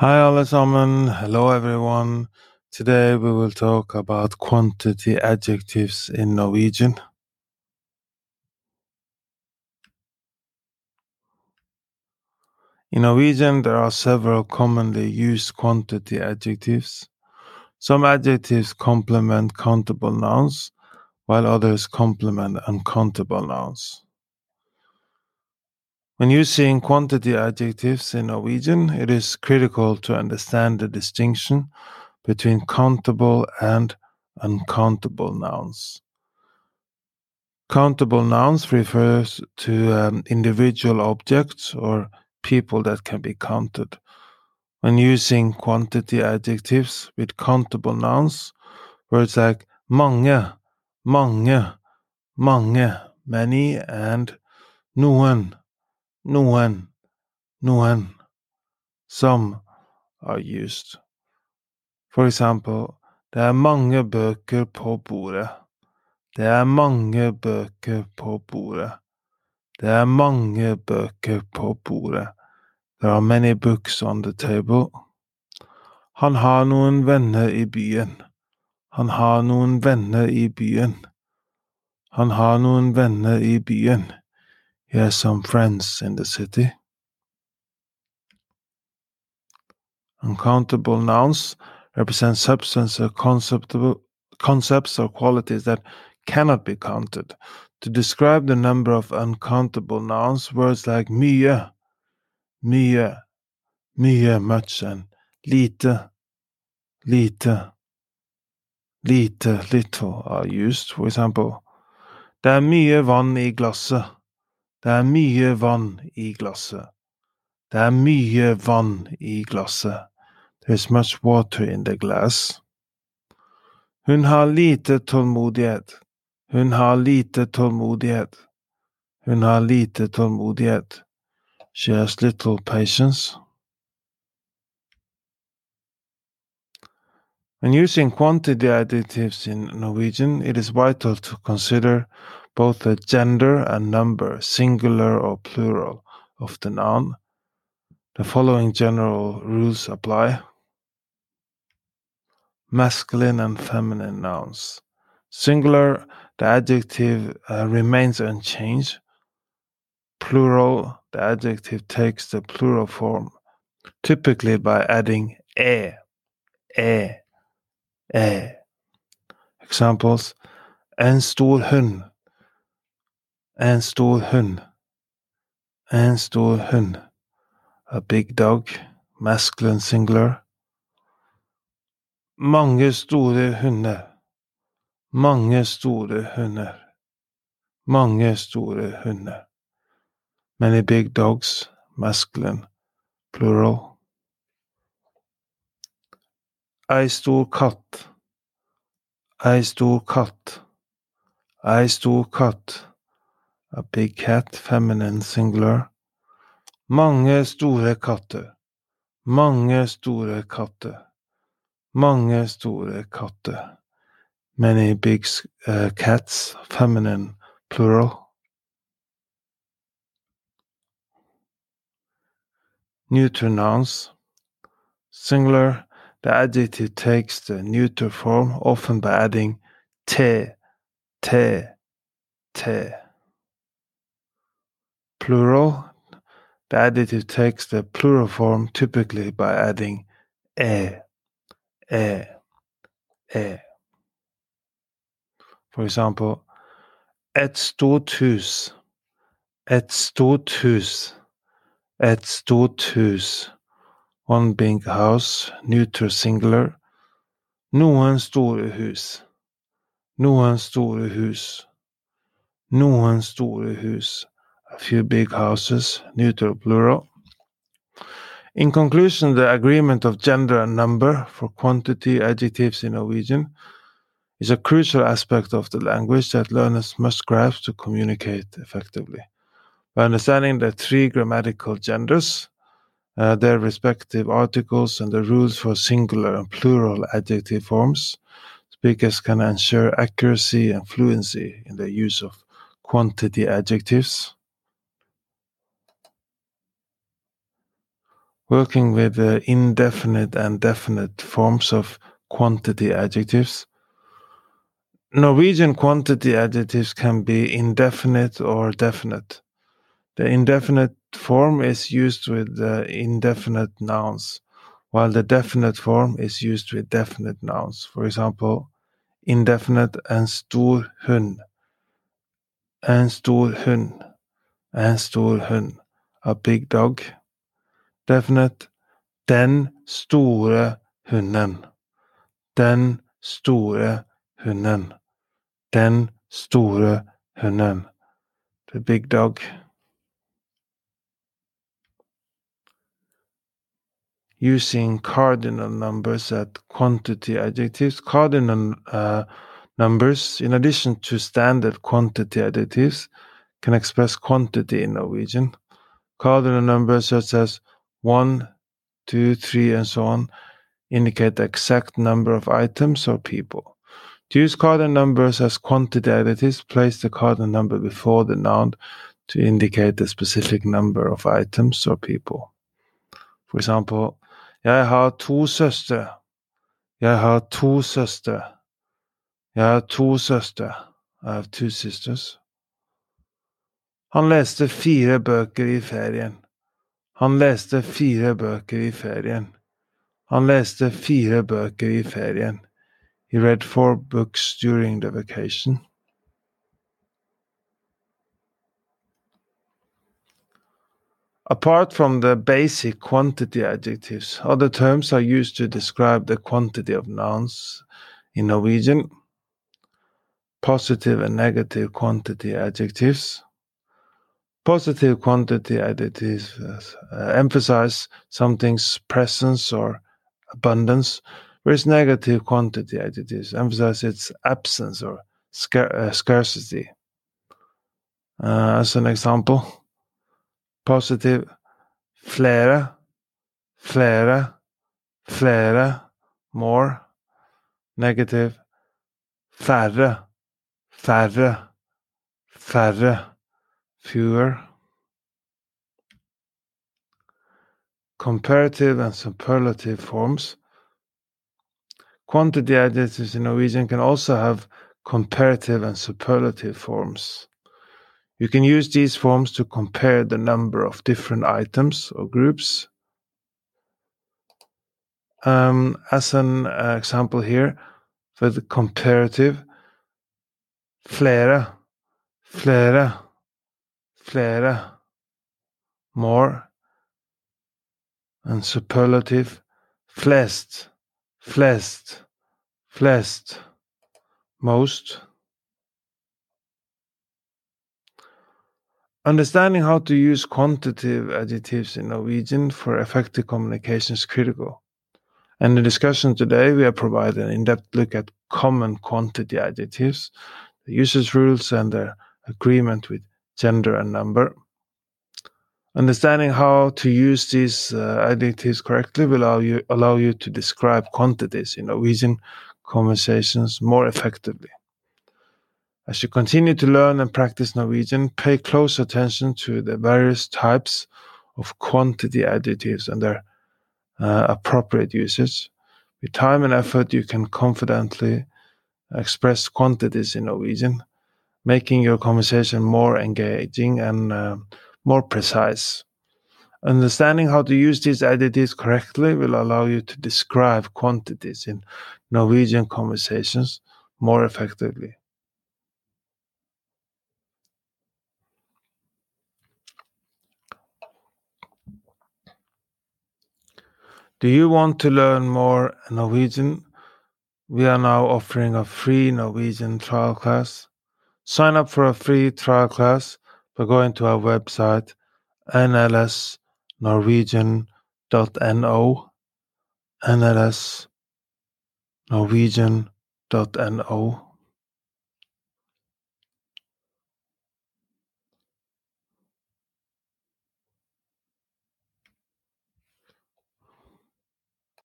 Hi allesammans, hello everyone. Today we will talk about quantity adjectives in Norwegian. In Norwegian, there are several commonly used quantity adjectives. Some adjectives complement countable nouns, while others complement uncountable nouns. When using quantity adjectives in Norwegian, it is critical to understand the distinction between countable and uncountable nouns. Countable nouns refers to um, individual objects or people that can be counted. When using quantity adjectives with countable nouns, words like mange, mange, mange, many, and noen noen, noen. Some are used. For example, det er mange bøker på bordet. Det er mange bøker på bordet. Det er mange bøker på bordet. There are many books on the table. Han har noen venner i byen. Han har noen venner i byen. Han har noen venner i byen. He has some friends in the city. Uncountable nouns represent substance or concepts or qualities that cannot be counted. To describe the number of uncountable nouns, words like mye, mye, mye, much, and lite, lite, lite, little are used. For example, det er mye vann i glasset. Det er mye vann i glasset. Det er mye vann i glasset. There's much water in the glass. Hun har lite tålmodighet. Hun har lite tålmodighet. Hun har lite tålmodighet. She has little patience. When using quantity adjectives in Norwegian, it is vital to consider both the gender and number, singular or plural, of the noun. The following general rules apply. Masculine and feminine nouns. Singular, the adjective uh, remains unchanged. Plural, the adjective takes the plural form, typically by adding e, e, e. Examples: En stor hund En stor hund. En stor hund. A big dog. Masculine singular. Mange store hunder. Mange store hunder. Mange store hunder. Many big dogs. Masculine. Plural. Ei stor katt. Ei stor katt. Ei stor katt. A big cat, feminine singular. Mange store katter. Mange store katter. Mange store katter. Many big uh, cats, feminine plural. Neuter nouns. Singular, the adjective takes the neuter form, often by adding te, te, te plural, the adjective takes the plural form typically by adding e, e, e. For example, et stort hus, et stort hus, et stort hus. One big house, neuter singular. Noen store hus. Noen store hus. Noen store hus a few big houses, neutral plural. In conclusion, the agreement of gender and number for quantity adjectives in Norwegian is a crucial aspect of the language that learners must grasp to communicate effectively. By understanding the three grammatical genders, uh, their respective articles, and the rules for singular and plural adjective forms, speakers can ensure accuracy and fluency in the use of quantity adjectives. Working with the indefinite and definite forms of quantity adjectives. Norwegian quantity adjectives can be indefinite or definite. The indefinite form is used with the indefinite nouns, while the definite form is used with definite nouns. For example, indefinite en stor hund. En stor hund. En stor hund. A big dog. Definite den store hunden. Den store hunden. Den store hunden. The big dog. using cardinal numbers as quantity adjectives. Cardinal uh, numbers, in addition to standard quantity adjectives, can express quantity in Norwegian. Cardinal numbers such as 1, 2, 3, and so on indicate the exact number of items or people. To use cardinal numbers as quantity adjectives, place the cardinal number before the noun to indicate the specific number of items or people. For example, Jeg har to søstre. Jeg har to søstre. Jeg har to søstre. I have two sisters. Han leste fire bøker i ferien. Han leste fire bøker i ferien. Han leste fire bøker i ferien. He read four books during the vacation. Apart from the basic quantity adjectives, other terms are used to describe the quantity of nouns in Norwegian. Positive and negative quantity adjectives. Positive quantity adjectives uh, emphasize something's presence or abundance, whereas negative quantity? Adjectives emphasize its absence or scar- uh, scarcity. Uh, as an example, positive flera, flera, flera, more, negative, færre, færre, færre, fewer. Comparative and superlative forms. Quantity adjectives in Norwegian can also have comparative and superlative forms. You can use these forms to compare the number of different items or groups. Um, as an uh, example here, for the comparative, flera, flera, flera, more, and superlative, flest, flest, flest, most. Understanding how to use quantitative adjectives in Norwegian for effective communication is critical. In the discussion today, we have provided an in-depth look at common quantity adjectives, the usage rules, and their agreement with gender and number. Understanding how to use these uh, adjectives correctly will allow you, allow you to describe quantities in Norwegian conversations more effectively. As you continue to learn and practice Norwegian, pay close attention to the various types of quantity adjectives and their uh, appropriate usage. With time and effort, you can confidently express quantities in Norwegian, making your conversation more engaging and uh, more precise. Understanding how to use these adjectives correctly will allow you to describe quantities in Norwegian conversations more effectively. Do you want to learn more Norwegian? We are now offering a free Norwegian trial class. Sign up for a free trial class by going to our website nlsnorwegian.no nlsnorwegian.no